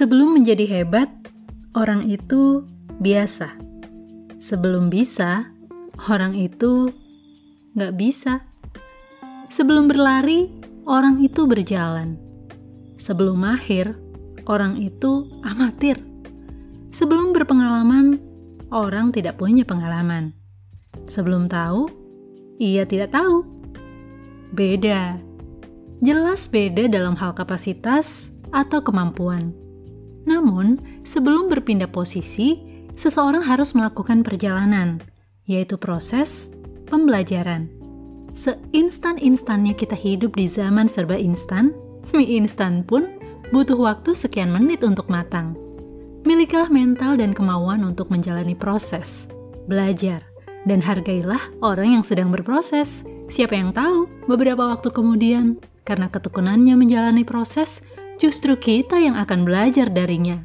Sebelum menjadi hebat, orang itu biasa. Sebelum bisa, orang itu nggak bisa. Sebelum berlari, orang itu berjalan. Sebelum mahir, orang itu amatir. Sebelum berpengalaman, orang tidak punya pengalaman. Sebelum tahu, ia tidak tahu. Beda. Jelas beda dalam hal kapasitas atau kemampuan. Namun, sebelum berpindah posisi, seseorang harus melakukan perjalanan, yaitu proses pembelajaran. Seinstan-instannya kita hidup di zaman serba instan, mie instan pun butuh waktu sekian menit untuk matang. Milikilah mental dan kemauan untuk menjalani proses, belajar, dan hargailah orang yang sedang berproses. Siapa yang tahu beberapa waktu kemudian, karena ketekunannya menjalani proses, justru kita yang akan belajar darinya.